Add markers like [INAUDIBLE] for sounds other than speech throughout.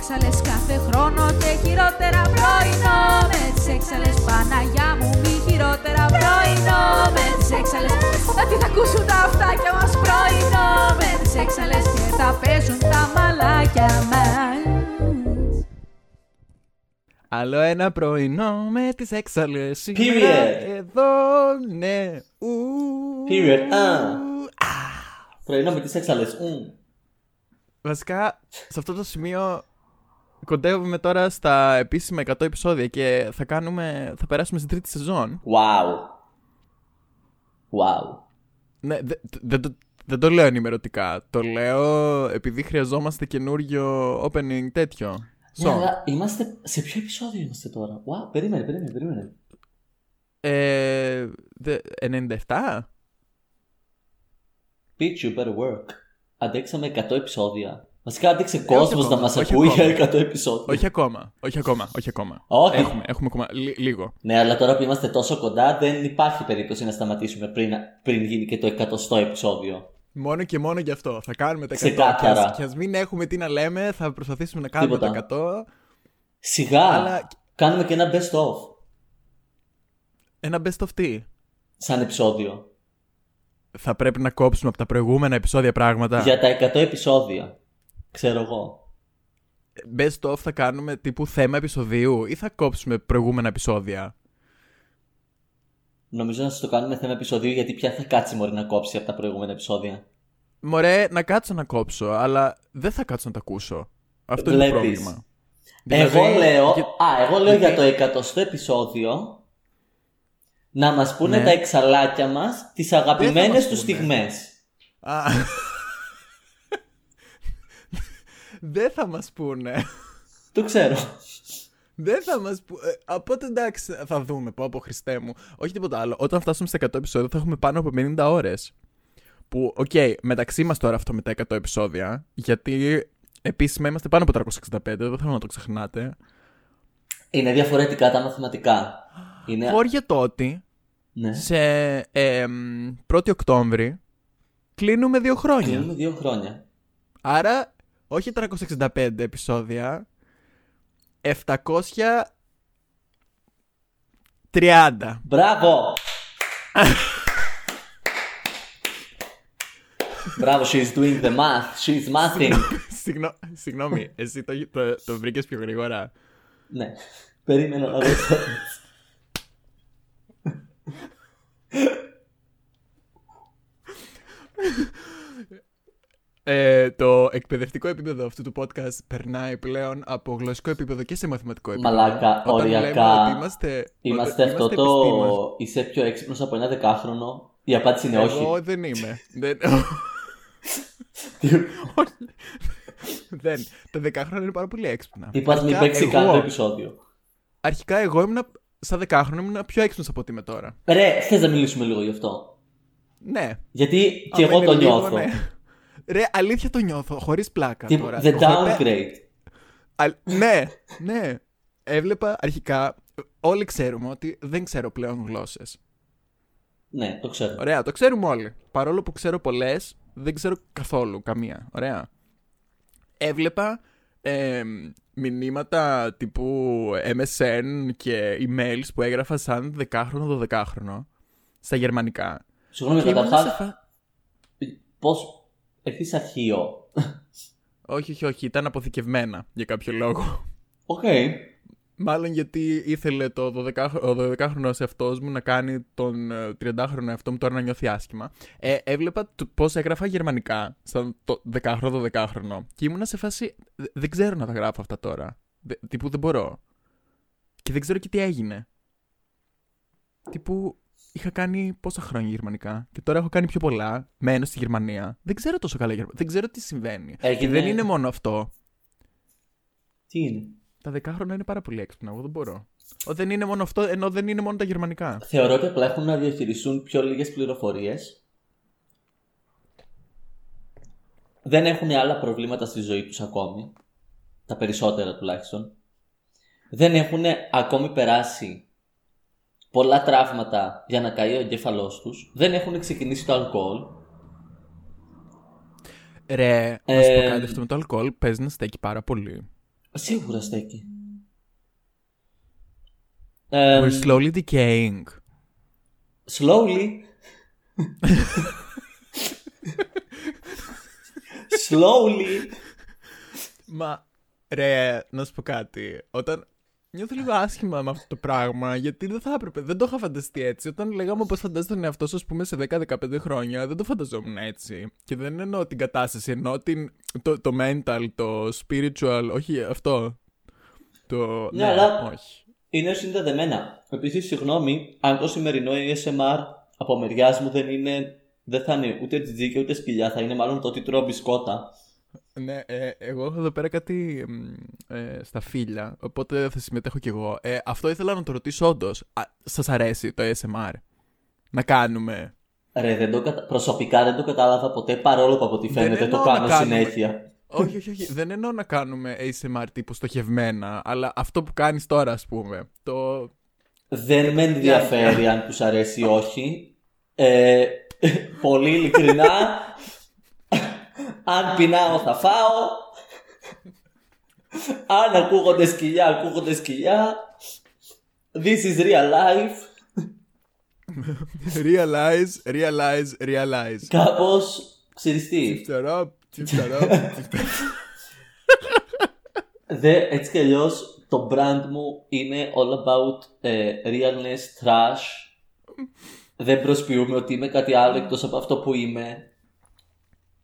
έξαλες κάθε χρόνο και χειρότερα πρωινό μες τις έξαλες Παναγιά μου μη χειρότερα πρωινό μες τις έξαλες Να τι θα ακούσουν τα αυτάκια μας πρωινό μες τις έξαλες και θα παίζουν τα μαλάκια μας Άλλο ένα πρωινό με τις έξαλες σήμερα Period. Εδώ, ναι ου, Period. Α. α. Πρωινό με τις έξαλες. Μμ. Βασικά, σε αυτό το σημείο κοντεύουμε τώρα στα επίσημα 100 επεισόδια και θα κάνουμε, θα περάσουμε στην τρίτη σεζόν. Wow. Wow. Ναι, δε- δεν το, δεν το λέω ενημερωτικά. Το λέω επειδή χρειαζόμαστε καινούριο opening τέτοιο. Ναι, song. αλλά είμαστε... Σε ποιο επεισόδιο είμαστε τώρα; Wow. Περίμενε, περίμενε, περίμενε. Ε, δε- 97? Bitch, you better work. Αντέξαμε 100 επεισόδια. Βασικά άντεξε όχι κόσμος να ακόμα, μας όχι ακούει ακόμα. για 100 επεισόδια. Όχι ακόμα, όχι ακόμα, όχι ακόμα. Όχι. Έχουμε, έχουμε ακόμα λι- λίγο. Ναι, αλλά τώρα που είμαστε τόσο κοντά δεν υπάρχει περίπτωση να σταματήσουμε πριν, πριν γίνει και το 100 επεισόδιο. Μόνο και μόνο γι' αυτό. Θα κάνουμε τα 100. Ξεκάθαρα. Και ας, και ας μην έχουμε τι να λέμε, θα προσπαθήσουμε να κάνουμε Τίποτα. τα 100. Σιγά, Αλλά- κάνουμε και ένα best of Ένα best of τι; σαν επεισόδιο. Θα πρέπει να κόψουμε από τα προηγούμενα επεισόδια πράγματα. Για τα 100 επεισόδια. Ξέρω εγώ. Best of θα κάνουμε τύπου θέμα επεισοδίου ή θα κόψουμε προηγούμενα επεισόδια; Νομίζω να σας το κάνουμε θέμα επεισοδίου γιατί πια θα κάτσει μόλι να κόψει από τα προηγούμενα επεισόδια. Μωρέ, να κάτσω να κόψω, αλλά δεν θα κάτσω να τα ακούσω. Αυτό είναι το Βλέπεις. πρόβλημα. εγώ Δηλαδή, λέω, και- α, εγώ λέω για το εκατοστό επεισόδιο να μας πούνε Ναι. τα εξαλάκια μας τις αγαπημένες μας τους πούνε. στιγμές. Α. δεν θα μας πούνε. Το ξέρω. Δεν θα μας πούνε. Από εντάξει, θα δούμε. Πω από Χριστέ μου. Όχι τίποτα άλλο. Όταν φτάσουμε στα 100 επεισόδια θα έχουμε πάνω από 50 ώρες. Που, οκ, μεταξύ μας τώρα αυτό με τα 100 επεισόδια. Γιατί επίσημα είμαστε πάνω από 365. Δεν θέλω να το ξεχνάτε. Είναι διαφορετικά τα μαθηματικά. Είναι... Χώρια το ότι Ναι. σε ε, 1η Οκτώβρη κλείνουμε δύο χρόνια. Κλείνουμε δύο χρόνια. Άρα, όχι 365 επεισόδια, 730. Μπράβο! Μπράβο, she's doing the math. She's mathing. Συγγνώ- Συγγνώμη, εσύ το, το, το βρήκες πιο γρήγορα. ναι. Περίμενα να δω το. Ε, το εκπαιδευτικό επίπεδο αυτού του podcast περνάει πλέον από γλωσσικό επίπεδο και σε μαθηματικό επίπεδο. Μαλάκα, Όταν λέμε οριακά. ότι είμαστε, Είμαστε ότι αυτό το. επιστήμονες. Είσαι πιο έξυπνος από ένα δεκάχρονο. Η απάντηση είναι όχι. Εγώ δεν είμαι. [LAUGHS] δεν... [LAUGHS] δεν. Τα δεκάχρονα είναι πάρα πολύ έξυπνα. Είπα να μην Αρχικά, παίξει καν εγώ- το επεισόδιο. Αρχικά εγώ ήμουν στα δεκάχρονα ήμουν πιο έξυπνος από ότι είμαι τώρα. Ρε, θες να μιλήσουμε λίγο γι' αυτό; Ναι. Γιατί και Άμα εγώ είναι το λίγο, νιώθω. ναι. Ρε, αλήθεια το νιώθω, χωρίς πλάκα Τι- τώρα. The Έχω επέ- downgrade. Α, ναι, ναι. Έβλεπα αρχικά, όλοι ξέρουμε ότι δεν ξέρω πλέον γλώσσες. Ναι, το ξέρω. Ωραία, το ξέρουμε όλοι. Παρόλο που ξέρω πολλές, δεν ξέρω καθόλου καμία. Ωραία. Έβλεπα ε, μηνύματα τύπου MSN και emails που έγραφα σαν δεκάχρονο, δωδεκάχρονο στα γερμανικά. Συγγνώμη, Και ήμουν καταρχάς. σε φα- Πώς. Ευθύ αρχείο. Όχι, όχι, όχι, ήταν αποθηκευμένα για κάποιο λόγο. Οκ. Μάλλον γιατί ήθελε το 12χρονο, ο 12χρονο εαυτός μου να κάνει τον ε, 30χρονο εαυτό μου τώρα να νιώθει άσχημα. Ε, έβλεπα πώς έγραφα γερμανικά σαν το 10χρονο, 12χρονο. Και ήμουνα σε φάση. «Δε- Δεν ξέρω να τα γράφω αυτά τώρα. Δε, τύπου δεν μπορώ. Και δεν ξέρω και τι έγινε. Τύπου είχα κάνει πόσα χρόνια γερμανικά. Και τώρα έχω κάνει πιο πολλά. Μένω στη Γερμανία. Δεν ξέρω τόσο καλά γερμανικά. Δεν ξέρω τι συμβαίνει. Και Έγινε- δεν είναι μόνο αυτό. Τι είναι; Τα δεκάχρονα είναι πάρα πολύ έξυπνα. Εγώ δεν μπορώ. Ο, δεν είναι μόνο αυτό, ενώ δεν είναι μόνο τα γερμανικά. Θεωρώ ότι απλά έχουν να διαχειριστούν πιο λίγες πληροφορίες. Δεν έχουν άλλα προβλήματα στη ζωή τους ακόμη. Τα περισσότερα τουλάχιστον. Δεν έχουν ακόμη περάσει πολλά τραύματα για να καεί ο εγκέφαλός τους. Δεν έχουν ξεκινήσει το αλκοόλ. Ρε, να σου πω Ε, κάτι αυτό με το αλκοόλ παίζει να στέκει πάρα πολύ. Σίγουρα στέκει. Ε, We're slowly decaying. slowly. slowly. Μα ρε, να σου πω κάτι. Όταν νιώθω λίγο άσχημα με αυτό το πράγμα, γιατί δεν θα έπρεπε. Δεν το είχα φανταστεί έτσι. Όταν λέγαμε πώς φαντάζεται τον εαυτό σου, ας πούμε, σε 10-15 χρόνια, δεν το φανταζόμουν έτσι. Και δεν εννοώ την κατάσταση, εννοώ την, το, το mental, το spiritual, όχι αυτό. Το. Ναι, αλλά- Είναι συνδεδεμένα. Επίσης, συγγνώμη, αν το σημερινό ASMR από μεριάς μου δεν είναι. Δεν θα είναι ούτε τζιτζί και ούτε σκυλιά, θα είναι μάλλον το ότι τρώω μπισκότα. Ναι, ε, εγώ έχω εδώ πέρα κάτι μ, ε, στα φίλια, οπότε θα συμμετέχω κι εγώ. Ε, αυτό ήθελα να το ρωτήσω όντως. Σας αρέσει το ASMR να κάνουμε. Ρε, δεν το κατα... προσωπικά δεν το κατάλαβα ποτέ παρόλο που από ό,τι Δεν φαίνεται το εννοώ να κάνω κάνουμε. συνέχεια. όχι, όχι, όχι. Δεν εννοώ να κάνουμε ASMR τύπου στοχευμένα, αλλά αυτό που κάνεις τώρα, ας πούμε. Το... Δεν με ενδιαφέρει αν τους αρέσει ή όχι. Ε, πολύ ειλικρινά, αν πεινάω θα φάω. Αν ακούγονται σκυλιά, ακούγονται σκυλιά. This is real life. realize, realize, realize. Κάπως, ξέρεις τι, Τσιφτερόπ, τσιφτερόπ, τσιφτερόπ. Δε, έτσι κι αλλιώς το brand μου είναι all about ε, realness, trash. Δεν προσποιούμε ότι είμαι κάτι άλλο εκτός από αυτό που είμαι.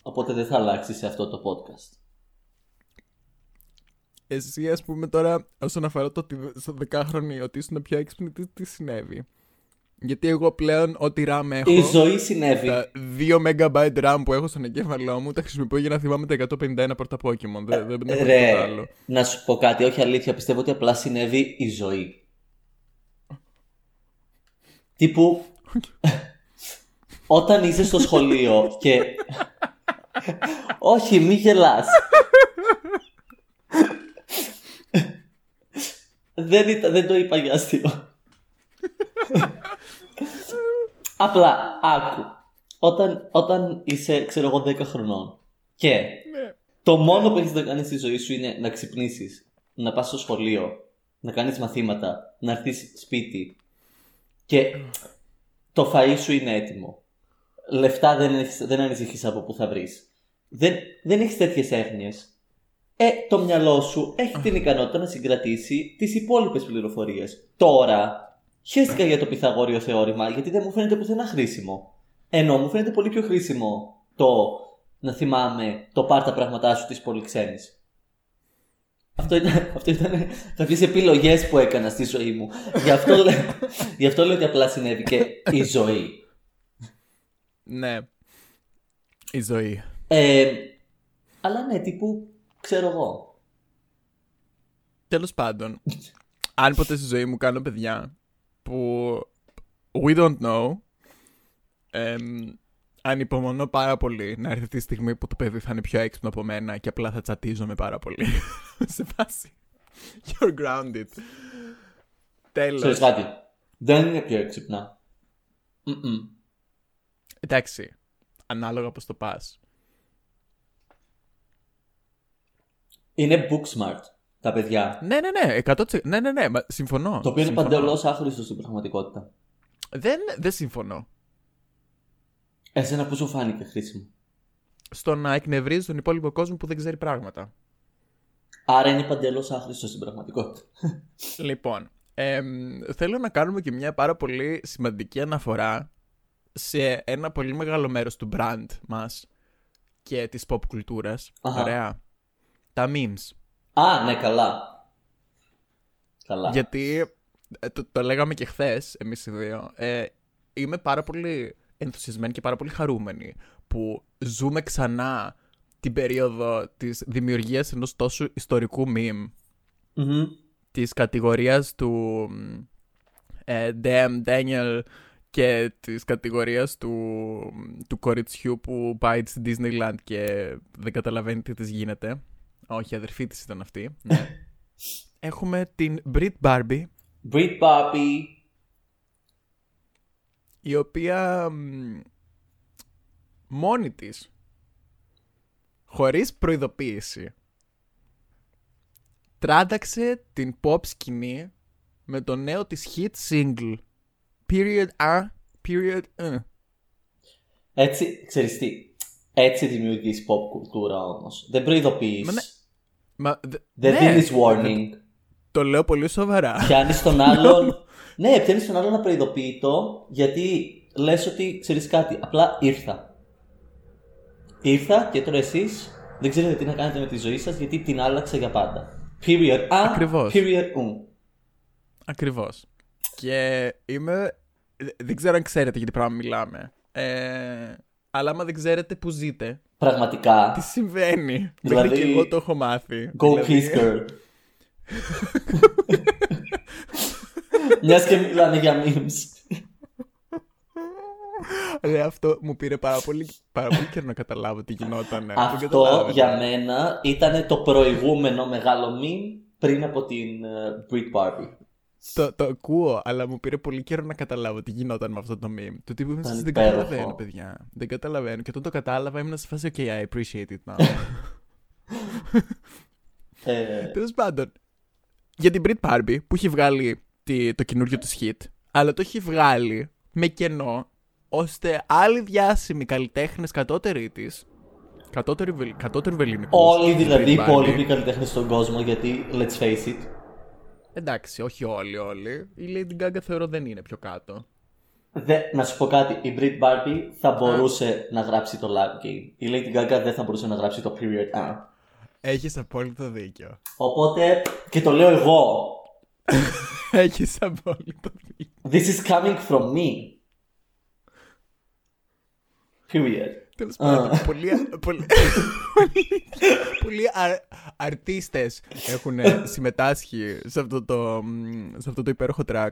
Οπότε δεν θα αλλάξει σε αυτό το podcast. Εσύ, ας πούμε, τώρα, όσον αφορά το ότι στο δεκάχρονη ότι ήσουν πιο έξυπνη, τι, τι συνέβη; Γιατί εγώ πλέον ό,τι RAM έχω, Η ζωή συνέβη. τα 2 MB RAM που έχω στον εγκέφαλό μου, τα χρησιμοποιώ για να θυμάμαι τα 151 πρώτα Pokemon. Δεν, δεν έχω Ρε, τίποτα άλλο. να σου πω κάτι, όχι αλήθεια, πιστεύω ότι απλά συνέβη η ζωή. Τύπου, [LAUGHS] όταν είσαι στο σχολείο και... [LAUGHS] όχι, μη γελάς. δεν, ήταν, δεν το είπα για αστείο. Απλά, άκου. Όταν, όταν είσαι, ξέρω εγώ, 10 χρονών και Ναι. το μόνο που έχεις να κάνεις στη ζωή σου είναι να ξυπνήσεις, να πας στο σχολείο, να κάνεις μαθήματα, να έρθεις σπίτι και το φαΐ σου είναι έτοιμο. Λεφτά δεν, έχεις, δεν ανησυχείς από πού θα βρεις. Δεν, δεν έχεις τέτοιες έγνοιες. Ε, το μυαλό σου έχει την ικανότητα να συγκρατήσει τις υπόλοιπες πληροφορίες. Τώρα, χαίστηκα για το Πυθαγόριο θεώρημα γιατί δεν μου φαίνεται πουθενά χρήσιμο. Ενώ μου φαίνεται πολύ πιο χρήσιμο το να θυμάμαι το πάρ τα πράγματά σου της πολυξένης. Αυτό ήταν, αυτό ήταν κάποιες επιλογές που έκανα στη ζωή μου. Γι' αυτό, λέ- γι' αυτό λέω ότι απλά συνέβη και η ζωή. Ναι. Η ζωή. Ε, αλλά ναι, τύπου, ξέρω εγώ. Τέλος πάντων, αν ποτέ στη ζωή μου κάνω παιδιά που we don't know, εμ, ανυπομονώ πάρα πολύ να έρθει τη στιγμή που το παιδί θα είναι πιο έξυπνο από μένα και απλά θα τσατίζομαι πάρα πολύ. [LAUGHS] Σε φάση. You're grounded. Ξέρεις Τέλος. κάτι. Δεν είναι πιο έξυπνα. Μμμ. Εντάξει. Ανάλογα πώς το πας. Είναι book smart τα παιδιά. Ναι, ναι, ναι. 100%. Ναι, ναι, ναι. Μα, συμφωνώ. Το οποίο είναι Συμφωνώ. παντελώς άχρηστο στην πραγματικότητα. Δεν, δεν συμφωνώ. Εσένα που σου φάνηκε χρήσιμο; Στο να εκνευρίζει τον υπόλοιπο κόσμο που δεν ξέρει πράγματα. Άρα είναι παντελώς άχρηστο στην πραγματικότητα. Λοιπόν, εμ, θέλω να κάνουμε και μια πάρα πολύ σημαντική αναφορά σε ένα πολύ μεγάλο μέρος του brand μας και της pop κουλτούρας. Αχα. Ωραία. Τα memes. Α, ναι, καλά. Καλά. Γιατί, ε, το, το λέγαμε και χθες εμείς οι δύο, ε, είμαι πάρα πολύ ενθουσιασμένη και πάρα πολύ χαρούμενη που ζούμε ξανά την περίοδο της δημιουργίας ενός τόσο ιστορικού meme Μμμ. της κατηγορίας του ε, Damn Daniel και της κατηγορίας του, του κοριτσιού που πάει στη Disneyland και δεν καταλαβαίνει τι της γίνεται. Όχι, η αδερφή της ήταν αυτή. Ναι. [LAUGHS] Έχουμε την Brit Barbie, Brit Barbie. η οποία μ, μόνη της, χωρίς προειδοποίηση, τράνταξε την pop σκηνή με το νέο της hit single. Period A, period uh. Έτσι, ξέρεις τι, έτσι δημιουργείς pop κουλτούρα όμως. Δεν προειδοποιείς. Μα ναι. Μα, δε- Δεν ναι, δίνεις warning. Το λέω πολύ σοβαρά. Πιάνεις τον [LAUGHS] άλλον... ναι, πιάνεις τον άλλον να προειδοποιεί το, γιατί λες ότι ξέρεις κάτι, απλά ήρθα. Ήρθα και τώρα εσείς δεν ξέρετε τι να κάνετε με τη ζωή σας γιατί την άλλαξα για πάντα. Period. Α, Ακριβώς. Period. ου. Ακριβώς. Και είμαι... δε- Δεν ξέρω αν ξέρετε γιατί πράγμα μιλάμε. Ε, αλλά άμα δεν ξέρετε που ζείτε, τι Πραγματικά. συμβαίνει. Δηλαδή- Μέχρι και εγώ το έχω μάθει. Go Δηλαδή, kiss girl. [LAUGHS] Μιας και μιλάνε για memes. Ρε, αυτό μου πήρε πάρα πολύ, πάρα πολύ καιρό να καταλάβω τι γινόταν. Αυτό για μένα ήταν το προηγούμενο μεγάλο meme πριν από την ε, Brit Barbie. Το, το ακούω, αλλά μου πήρε πολύ καιρό να καταλάβω τι γινόταν με αυτό το meme. Το τύπο Ήταν δεν υπέροχο. καταλαβαίνω, παιδιά. Δεν καταλαβαίνω. Και όταν το κατάλαβα ήμουν σε φάση, OK, I appreciate it now. Ε, Τέλος πάντων, για την Brit Barbie που έχει βγάλει τη- το καινούριο του hit, αλλά το έχει βγάλει με κενό, ώστε άλλοι διάσημοι καλλιτέχνες κατώτεροι της. Κατώτεροι, βελ- κατώτεροι βεληνικούς όλοι της δηλαδή, οι Brit Barbie. υπόλοιποι καλλιτέχνες στον κόσμο, γιατί let's face it. Εντάξει, όχι όλοι, όλοι. Η Lady Gaga θεωρώ δεν είναι πιο κάτω. Δε, να σου πω κάτι, η Brit Barbie θα μπορούσε να γράψει το Love Game. Η Lady Gaga δεν θα μπορούσε να γράψει το Period A. Έχεις απόλυτο δίκιο. Οπότε, και το λέω εγώ, [LAUGHS] Έχεις απόλυτο δίκιο. this is coming from me. Period. Τέλος πάντων, πολλοί, πολλοί, [LAUGHS] πολλοί αρ, αρτίστες έχουν συμμετάσχει σε αυτό το, μ, σε αυτό το υπέροχο track.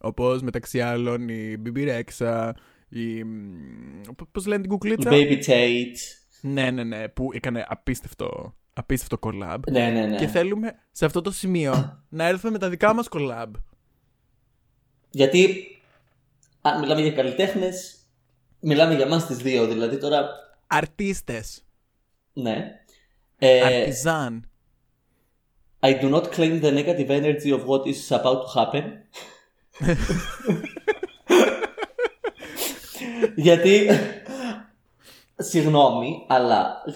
Όπως μεταξύ άλλων η BB Rexha, η... μ, π- Πώς λένε την Η κουκλίτσα; Baby Tate. Ναι, ναι, ναι, που έκανε απίστευτο, απίστευτο collab. Ναι, ναι, ναι. Και θέλουμε σε αυτό το σημείο [COUGHS] να έρθουμε με τα δικά μας collab. Γιατί αν μιλάμε για καλλιτέχνες, μιλάμε για εμάς τις δύο. Δηλαδή τώρα, Αρτίστες. ναι. Ε, Αρτιζάν. I do not claim the negative energy of what is about to happen. [LAUGHS] Γιατί. Συγγνώμη, αλλά. [LAUGHS]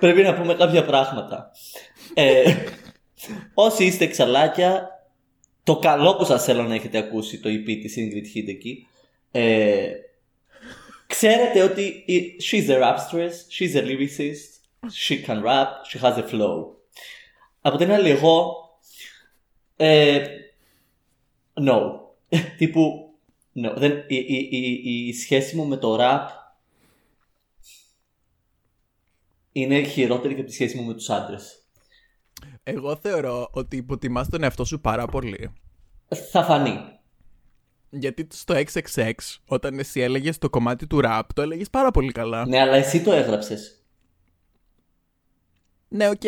Πρέπει να πούμε κάποια πράγματα. Ε, όσοι είστε εξαλάκια, το καλό που σας θέλω να έχετε ακούσει το EP της Ingrid Hideki, ε, ξέρετε ότι η- she's a rapstress, she's a lyricist, she can rap, she has a flow. Από την άλλη εγώ, ε, no. [LAUGHS] Τύπου, no. Δεν, η, η, η, η σχέση μου με το rap είναι χειρότερη και από τη σχέση μου με τους άντρες. Εγώ θεωρώ ότι υποτιμάς τον εαυτό σου πάρα πολύ. Θα φανεί. Γιατί στο XXX, όταν εσύ έλεγες το κομμάτι του rap, το έλεγες πάρα πολύ καλά. Ναι, αλλά εσύ το έγραψες. Ναι, οκ.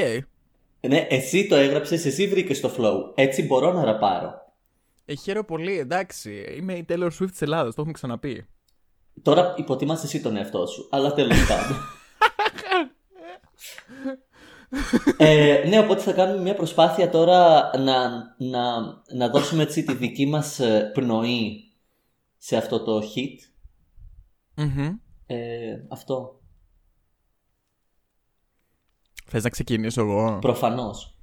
Ναι, εσύ το έγραψες, εσύ βρήκες το flow. Έτσι μπορώ να ραπάρω. Ε, χαίρομαι πολύ, εντάξει. Είμαι η Taylor Swift της Ελλάδας, το έχουμε ξαναπεί. Τώρα υποτιμάς εσύ τον εαυτό σου, αλλά τέλος πάντων. [LAUGHS] ε, ναι, οπότε θα κάνουμε μια προσπάθεια τώρα να, να, να δώσουμε έτσι τη δική μας ε, πνοή σε αυτό το hit. Μμμ. Ε, αυτό, Θες να ξεκινήσω εγώ; προφανώς.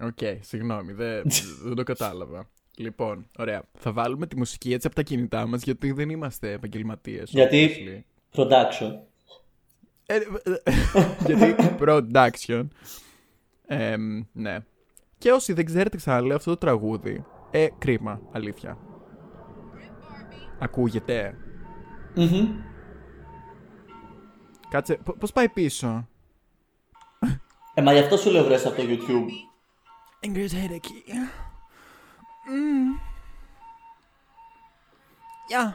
Οκ, συγγνώμη, δεν, δεν το κατάλαβα. Λοιπόν, ωραία. Θα βάλουμε τη μουσική έτσι από τα κινητά μας, γιατί δεν είμαστε επαγγελματίες. Γιατί obviously. production. Ε, ε, γιατί production. Εμ, ναι. Και όσοι δεν ξέρετε ξαναλέω αυτό το τραγούδι, ε, κρίμα, αλήθεια. Ακούγεται. Μμμ. Κάτσε, π- πώς πάει πίσω; Ε, μα γι' αυτό σου λέω βρες από το YouTube. Ingrid Hedeki. Mm. Ja.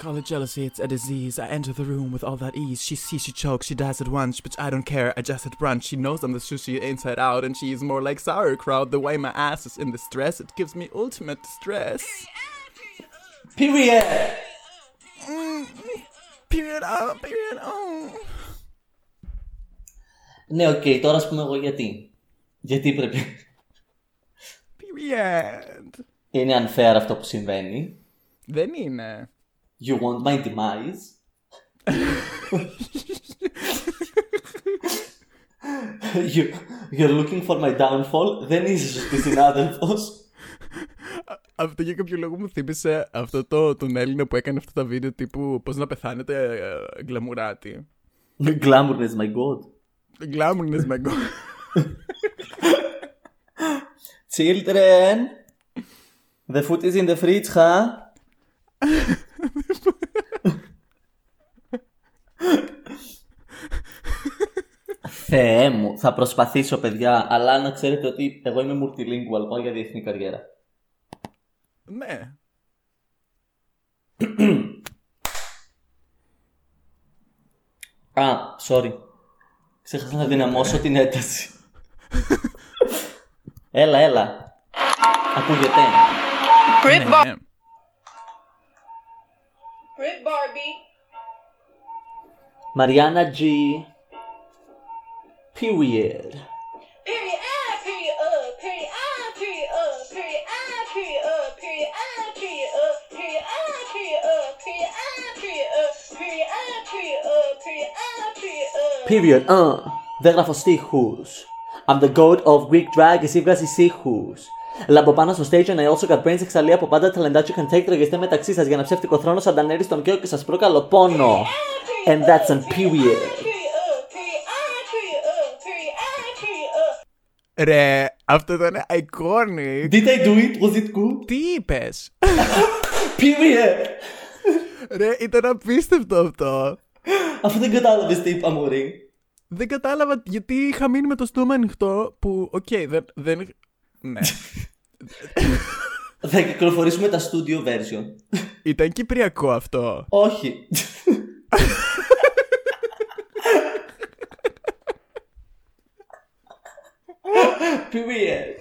Call it jealousy, it's a disease. I enter the room with all that ease. She sees, she chokes, she dies at once, but I don't care. I just had brunch. She knows I'm the sushi inside out, and she is more like sauerkraut. The way my ass is in distress, it gives me ultimate distress. Period! Period on, period on. Ναι, οκ, τώρα α πούμε εγώ γιατί. Γιατί πρέπει. Period. Είναι unfair αυτό που συμβαίνει. Δεν είναι. You want my demise; you, you're looking for my downfall; Δεν είσαι σωστή συνάδελφος. Αυτό για κάποιο λόγο μου θύμισε αυτό το, τον Έλληνα που έκανε αυτά τα βίντεο τύπου πώς να πεθάνετε ε, γκλαμουράτη. Glamourness, my god. Γκλάμουρνες με γκο. Children, the food is in the fridge, huh? Θεέ μου, θα προσπαθήσω παιδιά, αλλά να ξέρετε ότι εγώ είμαι multilingual, πάω για διεθνή καριέρα. Ναι. Α, sorry. Ξέχασα να δυναμώσω την ένταση. έλα, έλα. Ακούγεται. Brit ναι, ναι. Brit Barbie. Mariana G. Period. Period. Ah, period. Uh, period. Ah, period. Uh, period. Ah, period. Uh, period. Ah, period. Uh, period. Ah, period. Uh, period. Ah, period. Uh, period. Ah, uh, ah, period. Uh. Period. Uh. Δέγραφο στίχους. I'm the god of Greek drag, εσύ βγάζει στίχους. Λαμπω πάνω στο stage and I also got brains εξαλεί από πάντα ταλεντάκι can take τραγιστέ μεταξύ σας για να ψεύτικο θρόνο σαν τανέρι στον καίο και σας προκαλώ πόνο. And that's uh, a period. Ah, Ρε, αυτό ήταν iconic. Did I do it? Was it good? Τι είπες; Period. Ρε, ήταν απίστευτο αυτό. Αφού δεν κατάλαβες τι είπα μωρή. Δεν κατάλαβα γιατί είχα μείνει με το στόμα ανοιχτό που, οκ, δεν, δεν... Ναι. Θα κυκλοφορήσουμε τα studio version. Ήταν κυπριακό αυτό. Όχι. Period.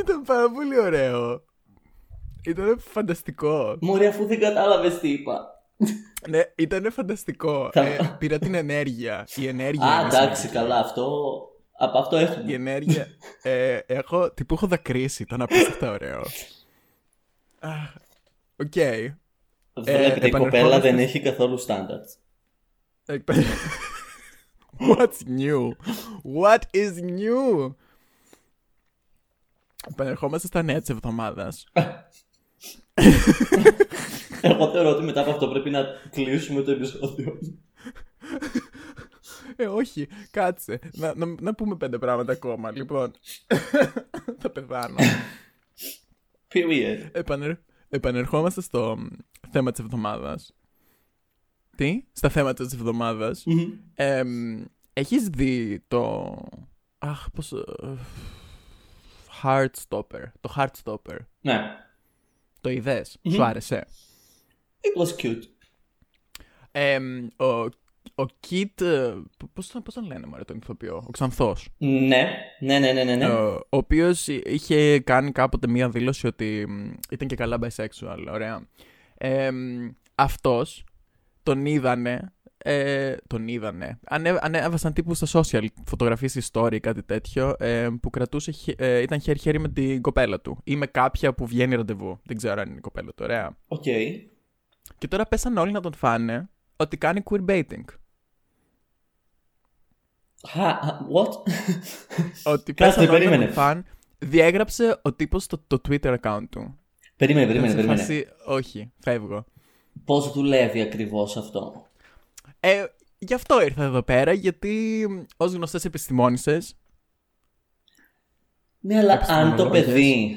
Ήταν πάρα πολύ ωραίο. Ήταν φανταστικό. Μωρή αφού δεν κατάλαβες τι είπα. Ναι, ήταν φανταστικό. Θα- Ε, πήρα την ενέργεια. Η ενέργεια. Α, είναι εντάξει, σημαντική. καλά, αυτό. Από αυτό Η έχουμε. ενέργεια. Ε, έχω, τύπου έχω δακρύσει. Ήταν απίστευτα ωραίο. Αχ, Οκ. Βλέπετε, η κοπέλα επανερχόμαστε- δεν έχει καθόλου standards. Εκπαιδε- [LAUGHS] What's new? What is new? Επανερχόμαστε στα νέα της εβδομάδας. Εγώ θεωρώ ότι μετά από αυτό πρέπει να κλείσουμε το επεισόδιο. Ε, όχι, κάτσε. Να, να, να πούμε πέντε πράγματα ακόμα. Λοιπόν, θα πεθάνω. Period. Επανερ, επανερχόμαστε στο μ, θέμα της εβδομάδας. Τι; Στα θέματα της εβδομάδας. Εμ, έχεις δει το... Αχ, πώς... ε, Heartstopper. Το Heartstopper; Ναι. Το είδες. Σου άρεσε; It was cute. Εμ, ο, ο Kit... ε, Πώς, τον- πώς τον λένε μωρέ τον ηθοποιό. Ο Ξανθός; Ναι, ναι, ναι, ναι, ναι. ναι. Ο, ο οποίος είχε κάνει κάποτε μία δήλωση ότι μ, ήταν και καλά bisexual. Ωραία. Εμ, αυτός τον είδανε ε, τον είδανε. Ανε, ανέβασαν τύπου στα social φωτογραφίες story ή κάτι τέτοιο ε, που κρατούσε, χε- ε, ήταν χέρι-χέρι με την κοπέλα του ή με κάποια που βγαίνει ραντεβού. Δεν ξέρω αν είναι η κοπέλα του, ωραία. Οκ. Και τώρα πέσαν όλοι να τον φάνε ότι κάνει queerbaiting. Χα, what? Ότι Κάτσε, πέσαν όλοι να περίμενε. τον φαν. Διέγραψε ο τύπος το, το Twitter account του. περίμενε, περίμενε, Σε περίμενε. φάση, όχι, φεύγω. Πώς δουλεύει ακριβώς αυτό; Ε, γι' αυτό ήρθα εδώ πέρα, γιατί ως γνωστές επιστημόνισσες Ναι, αλλά αν το Επιστημονολόγες. παιδί.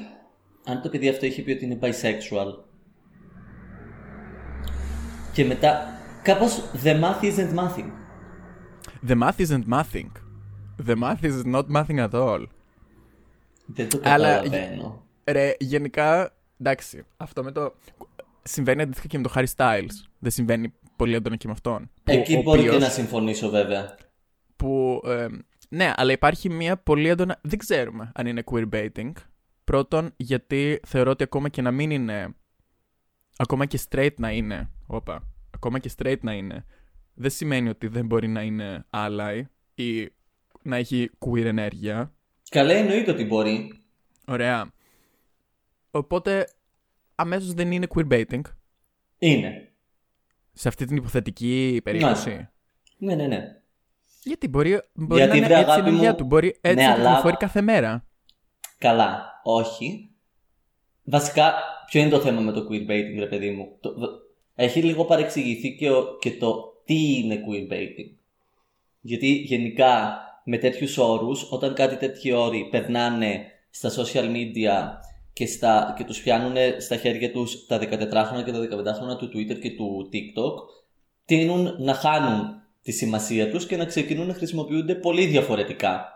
Αν το παιδί αυτό έχει πει ότι είναι bisexual. Και μετά. Κάπως the math isn't mathing. the math isn't mathing. The math is not mathing at all. Δεν το Αλλά- καταλαβαίνω. Ρε, γενικά, εντάξει, αυτό με το... συμβαίνει αντίστοιχα και με το Harry Styles. Δεν συμβαίνει πολύ έντονα και με αυτόν. Που Εκεί ο μπορεί και οποίος- να συμφωνήσω βέβαια. που, ε, ναι, αλλά υπάρχει μια πολύ έντονα. Δεν ξέρουμε αν είναι queerbaiting. Πρώτον, γιατί θεωρώ ότι ακόμα και να μην είναι. Ακόμα και straight να είναι. Όπα. Ακόμα και straight να είναι. Δεν σημαίνει ότι δεν μπορεί να είναι ally ή να έχει queer ενέργεια. Καλά εννοείται ότι μπορεί. Ωραία. Οπότε αμέσως δεν είναι queerbaiting Είναι. σε αυτή την υποθετική περίπτωση. Ναι, ναι, ναι. Γιατί μπορεί, μπορεί Γιατί, να βρε, είναι έτσι η αγάπη ενέργεια μου, του. Μπορεί έτσι ναι, να αλλά- κυκλοφορεί κάθε μέρα. Καλά, όχι. Βασικά, ποιο είναι το θέμα με το queerbaiting, ρε παιδί μου; Το, έχει λίγο παρεξηγηθεί και, ο- και το τι είναι queerbaiting. Γιατί γενικά με τέτοιους όρους, όταν κάτι τέτοιοι όροι περνάνε στα social media και, στα, και τους πιάνουν στα χέρια τους τα 14χρονα και τα 15χρονα του Twitter και του TikTok, τείνουν να χάνουν τη σημασία τους και να ξεκινούν να χρησιμοποιούνται πολύ διαφορετικά.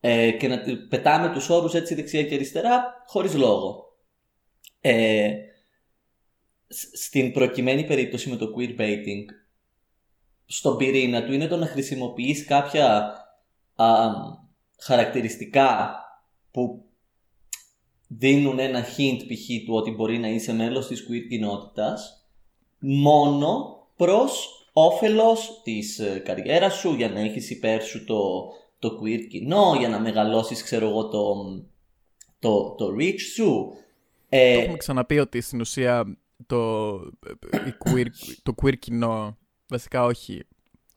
Ε, και να τε- πετάμε τους όρους έτσι δεξιά και αριστερά χωρίς λόγο. Ε, σ- στην προκειμένη περίπτωση με το queerbaiting, στον πυρήνα του είναι το να χρησιμοποιείς κάποια α, χαρακτηριστικά που δίνουν ένα hint π.χ. του ότι μπορεί να είσαι μέλος της queer κοινότητας μόνο προς όφελος της ε, καριέρας σου για να έχεις υπέρ σου το, το queer κοινό, για να μεγαλώσεις ξέρω εγώ το, το, το reach σου. Ε, Το έχουμε ξαναπεί ότι στην ουσία το, η queer, το queer κοινό, βασικά όχι,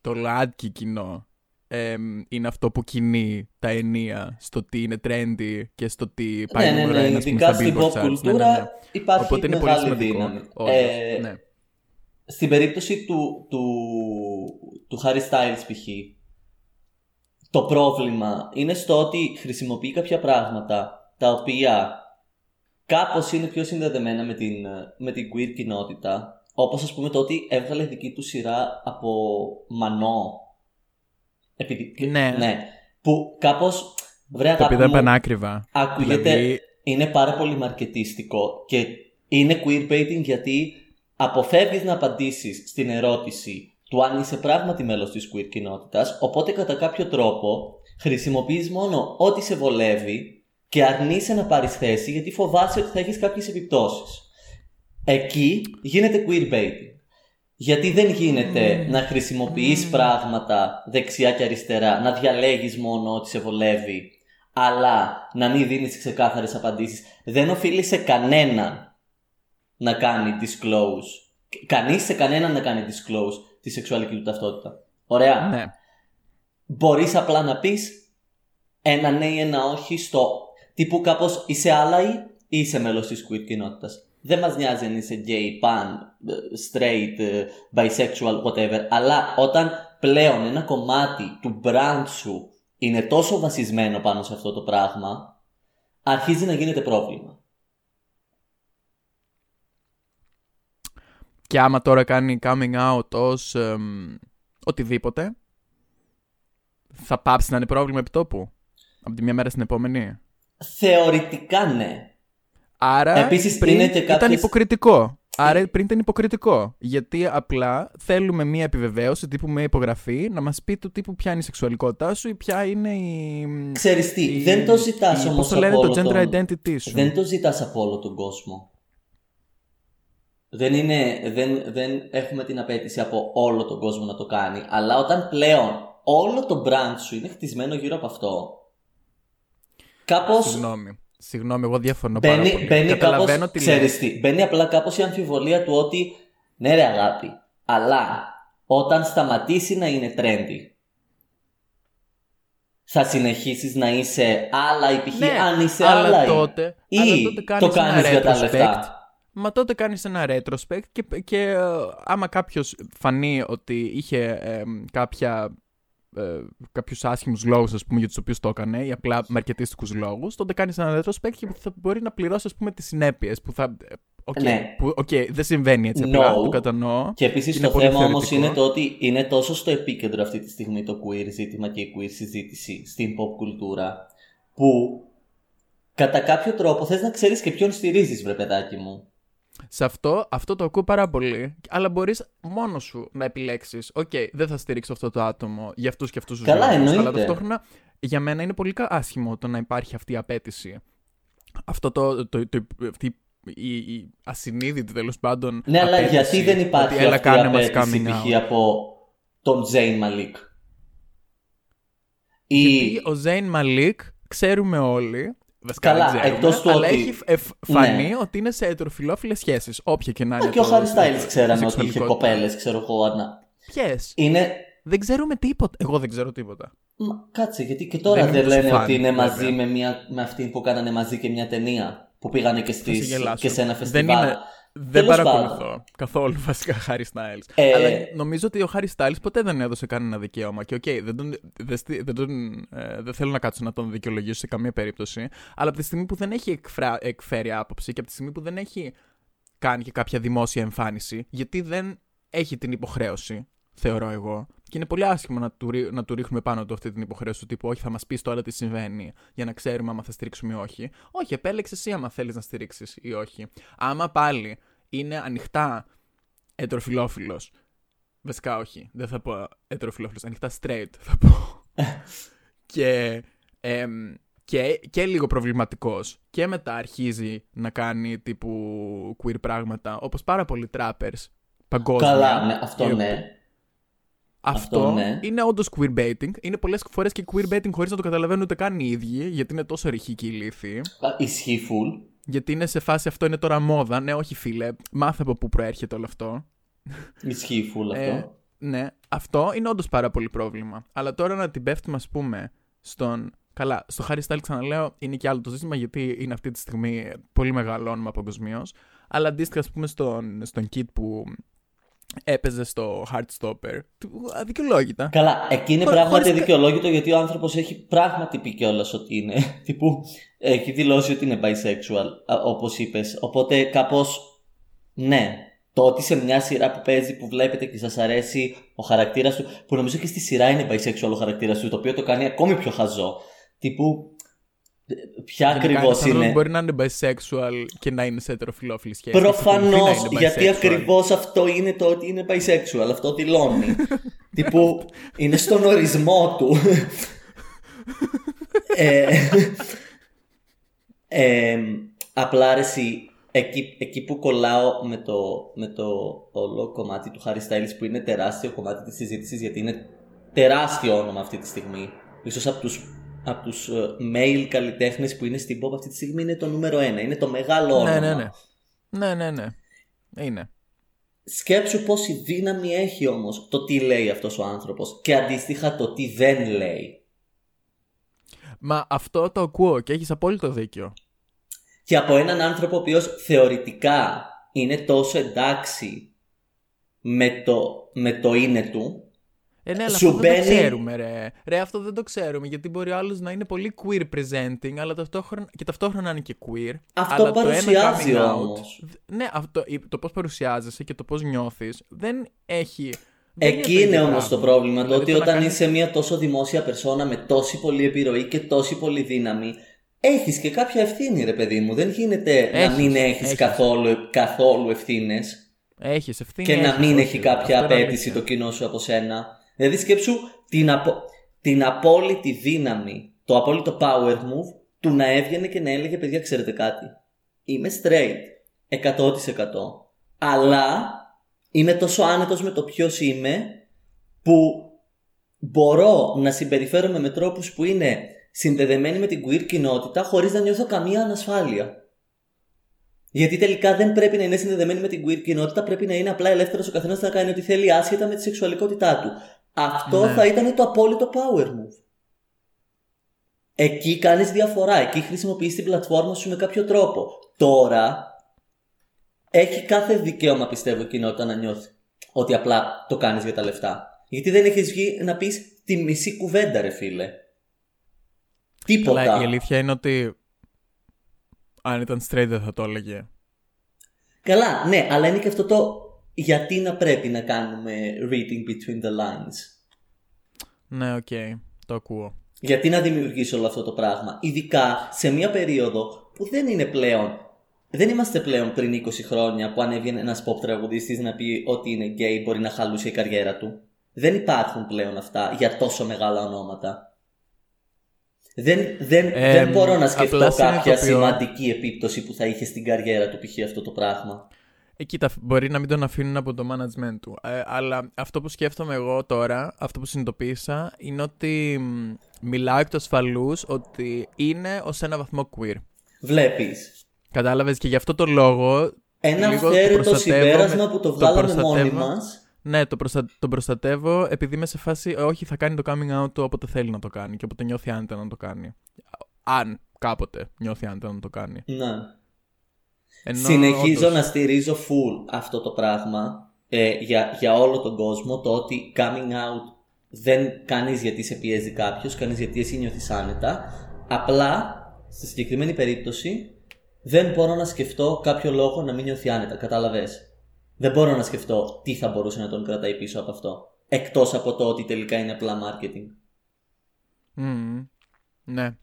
το ΛΑΤΚΙ κοινό εμ, είναι αυτό που κινεί τα ενία στο τι είναι trendy και στο τι πάει ναι, ναι, νούμερο ναι, ένας, ας πούμε, ειδικά στα στην Billboard pop charts. κουλτούρα Ναι, ναι, ναι. υπάρχει Οπότε είναι πολύ μεγάλη σημαντικό. δύναμη. όντως, Ε, ναι. Στην περίπτωση του, του, του Harry Styles π.χ. Το πρόβλημα είναι στο ότι χρησιμοποιεί κάποια πράγματα τα οποία κάπως είναι πιο συνδεδεμένα με την, με την queer κοινότητα όπως ας πούμε το ότι έβγαλε δική του σειρά από μανό Επειδή, Ναι. που κάπως βρε Το αγάπη οποίο ήταν μου, πανάκριβα. Ακούγεται, Δηλαδή- είναι πάρα πολύ μαρκετίστικο και είναι queerbaiting γιατί αποφεύγεις να απαντήσεις στην ερώτηση του αν είσαι πράγματι μέλος της queer κοινότητας, οπότε κατά κάποιο τρόπο χρησιμοποιείς μόνο ό,τι σε βολεύει και αρνείσαι να πάρεις θέση γιατί φοβάσαι ότι θα έχεις κάποιες επιπτώσεις. Εκεί γίνεται queerbaiting. Γιατί δεν γίνεται να χρησιμοποιείς πράγματα δεξιά και αριστερά, να διαλέγεις μόνο ό,τι σε βολεύει, αλλά να μην δίνεις ξεκάθαρες απαντήσεις. Δεν οφείλει σε κανέναν να κάνει disclose. Κανείς σε κανέναν να κάνει disclose τη σεξουαλική του ταυτότητα. Ωραία. Ναι. Μπορείς απλά να πεις ένα ναι ή ένα όχι στο τύπου κάπως είσαι ally ή είσαι μέλος της queer κοινότητας. Δεν μας νοιάζει αν είσαι gay, pan, ε, straight, ε, bisexual, whatever. Αλλά όταν πλέον ένα κομμάτι του brand σου είναι τόσο βασισμένο πάνω σε αυτό το πράγμα, αρχίζει να γίνεται πρόβλημα. Και άμα τώρα κάνει coming out ως εμ, οτιδήποτε, θα πάψει να είναι πρόβλημα επιτόπου. Από τη μια μέρα στην επόμενη; Θεωρητικά ναι. Άρα Επίσης, πριν είναι και ήταν κάποιες- υποκριτικό. Άρα πριν ήταν υποκριτικό. Γιατί απλά θέλουμε μία επιβεβαίωση τύπου με υπογραφή να μας πει το τύπου ποια είναι η σεξουαλικότητά σου ή ποια είναι η... Ξέρεις τι, η- δεν το ζητάς η- όμως Πώς το λένε από το όλο gender τον- identity σου. Δεν το ζητάς από όλο τον κόσμο. Δεν, είναι, δεν, δεν έχουμε την απέτηση από όλο τον κόσμο να το κάνει. Αλλά όταν πλέον όλο το brand σου είναι χτισμένο γύρω από αυτό, κάπως Συγγνώμη. Συγγνώμη, εγώ διαφωνώ πάρα μπαίνει, πολύ. μπαίνει Καταλαβαίνω κάπως, τι ξέρεις λες. τι, μπαίνει απλά κάπως η αμφιβολία του ότι ναι ρε αγάπη, αλλά όταν σταματήσει να είναι trendy, θα συνεχίσεις να είσαι άλλα ή π.χ. Ναι, αν είσαι αλλά άλλα ή- τότε, ή αλλά τότε κάνεις το κάνεις ένα για τα retrospect. λεφτά. Μα τότε κάνεις ένα retrospect και, και ε, άμα κάποιος φανεί ότι είχε ε, κάποια, ε, κάποιους άσχημους λόγους ας πούμε, για τους οποίους το έκανε ή απλά μαρκετίστικους λόγους, τότε κάνεις ένα retrospect και θα μπορεί να πληρώσει ας πούμε, τις συνέπειες που θα... ε, Οκ, Ναι. που, οκ, δεν συμβαίνει έτσι απλά, No. το κατανοώ. Και επίσης Είναι το πολύ θέμα όμως θεωρητικό. είναι το ότι είναι τόσο στο επίκεντρο αυτή τη στιγμή το queer ζήτημα και η queer συζήτηση στην pop κουλτούρα που κατά κάποιο τρόπο θες να ξέρεις και ποιον στηρίζεις βρε παιδάκι μου. Σε αυτό, αυτό το ακούω πάρα πολύ, αλλά μπορείς μόνος σου να επιλέξεις. Οκ, δεν θα στηρίξω αυτό το άτομο για αυτούς και αυτούς τους Καλά, εννοείται. Αλλά ταυτόχρονα για μένα είναι πολύ κα- άσχημο το να υπάρχει αυτή η απαίτηση. Αυτό το. το, το, αυτή η, η ασυνείδητη τέλος πάντων. Ναι, αλλά απαίτηση γιατί δεν ότι υπάρχει έλα, αυτή η κάνε μας απέτηση coming π.χ. out. από τον Ζέιν Μαλίκ. Ή... Γιατί ο Ζέιν Μαλίκ ξέρουμε όλοι. Βασικά Καλά, δεν ξέρουμε, εκτός του αλλά ότι- έχει εφ- φανεί Ναι. ότι είναι σε ετεροφιλόφιλες σχέσεις. Όποια και να είναι. Και ο το- Χάρι Στάιλ το- ξέραμε η ότι είχε σεξουαλικότητα. κοπέλες, ξέρω εγώ. ανα- Ποιες; Είναι. Δεν ξέρουμε τίποτα. Εγώ δεν ξέρω τίποτα. Μα, κάτσε, γιατί και τώρα Δεν δεν, είναι τόσο λένε φαν, ότι είναι βέβαια. μαζί με, μια, με αυτή που κάνανε μαζί και μια ταινία. Που πήγανε και, Θα σε στις, γελάσω. και σε ένα Δεν φεστιβάλ. είναι. Δεν Τέλος παρακολουθώ πάντων. καθόλου [LAUGHS] βασικά Χάρι Στάιλς. Ε, Αλλά νομίζω ότι ο Χάρι Στάιλς ποτέ δεν έδωσε κανένα δικαίωμα. Και οκ, δεν, τον, δεν, στι- δεν, τον, ε, δεν θέλω να κάτσω να τον δικαιολογήσω σε καμία περίπτωση. Αλλά από τη στιγμή που δεν έχει εκφρά, εκφέρει άποψη και από τη στιγμή που δεν έχει κάνει και κάποια δημόσια εμφάνιση, γιατί δεν έχει την υποχρέωση, θεωρώ εγώ. Και είναι πολύ άσχημο να του, ρί- να του ρίχνουμε πάνω του αυτή την υποχρέωση του τύπου Όχι, θα μας πεις τώρα τι συμβαίνει για να ξέρουμε άμα θα στηρίξουμε ή όχι. Όχι, επέλεξε εσύ άμα θέλεις να στηρίξεις ή όχι. Άμα πάλι είναι ανοιχτά ετεροφιλόφιλο. Βασικά όχι, δεν θα πω ετεροφιλόφιλο, ανοιχτά straight θα πω. [LAUGHS] και, εμ, και, και λίγο προβληματικός και μετά αρχίζει να κάνει τύπου queer πράγματα όπως πάρα πολλοί trappers παγκόσμια. Καλά, ναι, αυτό Ε, ναι. Αυτό, Αυτό ναι. είναι όντως queerbaiting. Είναι πολλές φορές και queerbaiting χωρίς να το καταλαβαίνουν ούτε καν οι ίδιοι, γιατί είναι τόσο ρηχοί και ηλίθιοι. Α, Ισχύει full. Γιατί είναι σε φάση αυτό είναι τώρα μόδα. Ναι, όχι φίλε, μάθε από πού προέρχεται όλο αυτό. Ισχύει full αυτό. Ε, ναι, αυτό είναι όντως πάρα πολύ πρόβλημα. Αλλά τώρα να την πέφτουμε, ας πούμε, στον. Καλά, στο Harry Styles ξαναλέω είναι και άλλο το ζήτημα γιατί είναι αυτή τη στιγμή πολύ μεγάλο όνομα παγκοσμίως. Αλλά αντίστοιχα, ας πούμε, στον, στον Kid που έπαιζε στο Heartstopper. του- Αδικαιολόγητα. Καλά, εκεί είναι Χω- πράγματι χωρίς κα- δικαιολόγητο γιατί ο άνθρωπος έχει πράγματι πει κιόλας ότι είναι. [LAUGHS] Τύπου έχει δηλώσει ότι είναι bisexual, όπως είπες. Οπότε κάπως. Ναι. Το ότι σε μια σειρά που παίζει που βλέπετε και σας αρέσει ο χαρακτήρας του. που νομίζω και στη σειρά είναι bisexual ο χαρακτήρας του, το οποίο το κάνει ακόμη πιο χαζό. Τύπου. Ποια Γενικά, ακριβώς ένας άνθρωπος είναι; Μπορεί να είναι bisexual και να είναι σε ετεροφιλόφιλη σχέση. Προφανώς, Εξακολουθεί να είναι γιατί bisexual. ακριβώς αυτό είναι το ότι είναι bisexual. Αυτό δηλώνει. [LAUGHS] Τύπου είναι στον ορισμό του. [LAUGHS] ε, ε, απλά ρε εσύ, εκεί, εκεί που κολλάω με το, με το όλο κομμάτι του Harry Styles που είναι τεράστιο κομμάτι της συζήτησης γιατί είναι τεράστιο όνομα αυτή τη στιγμή. Ίσως από τους, από τους ε, male καλλιτέχνες που είναι στην pop αυτή τη στιγμή είναι το νούμερο ένα. Είναι το μεγάλο όνομα. Ναι, ναι, ναι. Ναι, ναι, ναι. Είναι. Σκέψου πόση δύναμη έχει όμως το τι λέει αυτός ο άνθρωπος και αντίστοιχα το τι δεν λέει. Μα αυτό το ακούω και έχεις απόλυτο δίκιο. Και από έναν άνθρωπο ο οποίος θεωρητικά είναι τόσο εντάξει με το, με το είναι του, Ε, ναι, αλλά Σου αυτό δεν το μπαίνει- ξέρουμε, ρε. Ρε, αυτό δεν το ξέρουμε. Γιατί μπορεί ο άλλος να είναι πολύ queer presenting, αλλά ταυτόχρονα, και ταυτόχρονα να είναι και queer. Αυτό αλλά το ένα παρουσιάζει coming out- όμως. Ναι, αυτό, η- το πώς παρουσιάζεσαι και το πώς νιώθεις δεν έχει. δεν εκεί το είναι ίδιο όμως το πράγμα. πρόβλημα. Δηλαδή, το ότι να όταν κάνεις- είσαι μια τόσο δημόσια περσόνα με τόση πολλή επιρροή και τόση πολλή δύναμη, έχεις και κάποια ευθύνη ρε παιδί μου. Δεν γίνεται να Έχεις, μην έχεις, έχεις. καθόλου, καθόλου ευθύνες. Έχεις ευθύνη. και να έχεις, μην όχι, έχει κάποια αυτό είναι απέτηση αλήθεια. το κοινό σου από σένα. Δηλαδή σκέψου την, απο... την απόλυτη δύναμη, το απόλυτο power move του να έβγαινε και να έλεγε παιδιά ξέρετε κάτι. Είμαι straight. 100%. Αλλά είμαι τόσο άνετος με το ποιος είμαι που μπορώ να συμπεριφέρομαι με τρόπους που είναι συνδεδεμένοι με την queer κοινότητα χωρίς να νιώθω καμία ανασφάλεια. Γιατί τελικά δεν πρέπει να είναι συνδεδεμένη με την queer κοινότητα, πρέπει να είναι απλά ελεύθερος ο καθένας να κάνει ό,τι θέλει άσχετα με τη σεξουαλικότητά του. Αυτό Ναι. θα ήταν το απόλυτο power move. Εκεί κάνεις διαφορά, εκεί χρησιμοποιείς την πλατφόρμα σου με κάποιο τρόπο. Τώρα έχει κάθε δικαίωμα πιστεύω η κοινότητα να νιώθει ότι απλά το κάνεις για τα λεφτά. Γιατί δεν έχεις βγει να πεις τη μισή κουβέντα ρε φίλε. Τίποτα. Αλλά η αλήθεια είναι ότι αν ήταν straight δεν θα το έλεγε. Καλά, ναι, αλλά είναι και αυτό το γιατί να πρέπει να κάνουμε reading between the lines; Ναι, οκ. Το ακούω. Γιατί να δημιουργήσει όλο αυτό το πράγμα. Ειδικά σε μια περίοδο που δεν είναι πλέον δεν είμαστε πλέον πριν 20 χρόνια που αν έβγαινε ένας pop τραγουδιστής να πει ότι είναι γκέι μπορεί να χαλούσε η καριέρα του. Δεν υπάρχουν πλέον αυτά για τόσο μεγάλα ονόματα. Δεν, δεν, Ε, δεν μπορώ να σκεφτώ απλά κάποια συνειδητοποιώ- σημαντική επίπτωση που θα είχε στην καριέρα του π.χ. αυτό το πράγμα. Ε, κοίτα, μπορεί να μην τον αφήνουν από το management του. Ε, αλλά αυτό που σκέφτομαι εγώ τώρα, αυτό που συνειδητοποίησα, είναι ότι μ, μιλάω εκ του ασφαλού ότι είναι ως ένα βαθμό queer. Βλέπεις. Κατάλαβες; Και γι' αυτό το λόγο. Ένα λίγο το αυθαίρετο προστατεύω συμπέρασμα με- που το βγάλαμε μόνοι προστατεύω. μας. Ναι, το, προστα... το προστατεύω επειδή είμαι σε φάση. ε, Όχι, θα κάνει το coming out του όποτε θέλει να το κάνει και όποτε νιώθει άνετα να το κάνει. Αν κάποτε νιώθει άνετα να το κάνει. Ναι. Ενώ, Συνεχίζω όντως, να στηρίζω full αυτό το πράγμα ε, για, για όλο τον κόσμο. Το ότι coming out δεν κάνεις γιατί σε πιέζει κάποιος, κάνεις γιατί εσύ νιώθεις άνετα. Απλά, στη συγκεκριμένη περίπτωση, δεν μπορώ να σκεφτώ κάποιο λόγο να μην νιώθει άνετα. Κατάλαβες; Δεν μπορώ να σκεφτώ τι θα μπορούσε να τον κρατάει πίσω από αυτό. Εκτός από το ότι τελικά είναι απλά marketing. μμμ, ναι.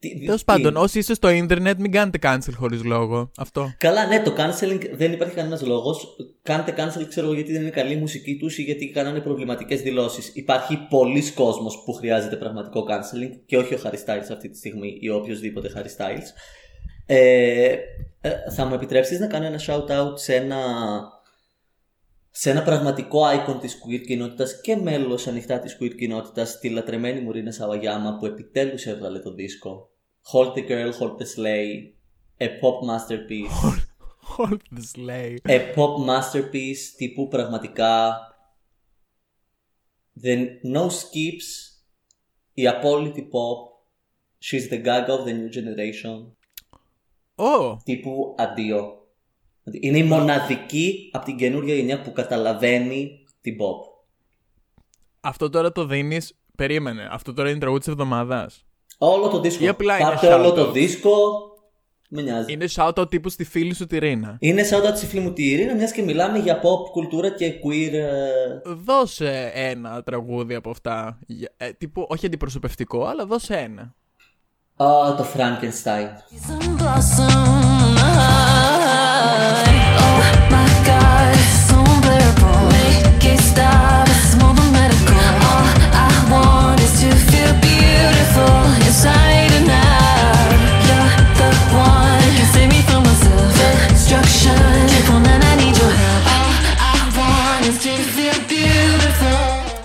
Τέλο τι- πάντων, όσοι είστε στο ίντερνετ, μην κάνετε cancel χωρίς λόγο. Αυτό. Καλά, ναι, το canceling δεν υπάρχει κανένας λόγος. Κάντε cancel, ξέρω εγώ, γιατί δεν είναι καλή η μουσική τους ή γιατί κάνανε προβληματικές δηλώσεις. Υπάρχει πολλοί κόσμος που χρειάζεται πραγματικό canceling και όχι ο Harry Styles αυτή τη στιγμή ή οποιοδήποτε Harry Styles. Ε, ε, θα μου επιτρέψεις να κάνω ένα shout out σε ένα, σε ένα πραγματικό icon της queer κοινότητας και μέλος ανοιχτά της queer κοινότητας, τη λατρεμένη μου Ρίνα Σαβαγιάμα που επιτέλους έβγαλε το δίσκο. Hold the girl, hold the sleigh. A pop masterpiece. Hold the sleigh. A pop masterpiece τύπου πραγματικά δεν, no skips η απόλυτη pop she's the gaga of the new generation Ω! τύπου αντίο είναι η μοναδική από την καινούργια γενιά που καταλαβαίνει την pop Αυτό τώρα το δίνεις. Περίμενε. Αυτό τώρα είναι τραγούδι της εβδομάδας. όλο το δίσκο Ή απλά είναι πάρτε όλο shout-out. το δίσκο με νοιάζει Είναι shout-out τύπου στη φίλη σου τη Ρίνα. είναι σαν τα φίλη μου τη Ειρήνα μιας και μιλάμε για pop κουλτούρα και queer ε, Δώσε ένα τραγούδι από αυτά. Για- Ε, τύπου, όχι αντιπροσωπευτικό, αλλά δώσε ένα. α, το Frankenstein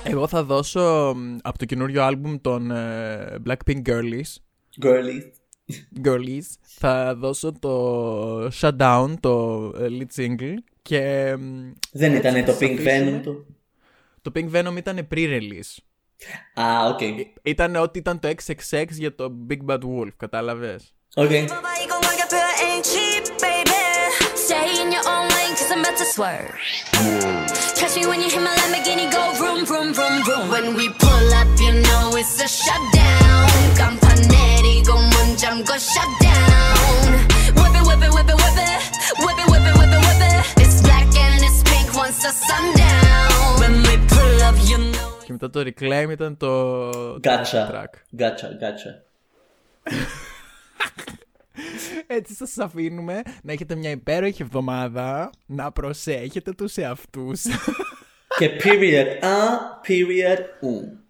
Εγώ θα δώσω μ, από το καινούριο άλμπουμ των ε, Blackpink Girlies. girly Girlies θα δώσω το Shut Down, το lead single και... Δεν ήταν το Pink Venom του. Το Pink Venom ήταν pre-release. Α, ah, οκ. Okay. Ήταν ότι ήταν το XXX για το Big Bad Wolf, κατάλαβες. Οκ. Okay. Catch me when you hit my Lamborghini, go vroom, vroom, vroom, vroom. When we pull up, you know it's a shutdown. Campanelli, go munjam, go shut down. Whip it, whip it, whip it, whip it. Whip it, whip it, whip it, whip it. It's black and it's pink once the sundown. When we pull up, you know. Και μετά το Reclaim ήταν το Gotcha. track. Gotcha, gotcha. Έτσι σας αφήνουμε να έχετε μια υπέροχη εβδομάδα, να προσέχετε τους εαυτούς. Και period. Α, period. Ου.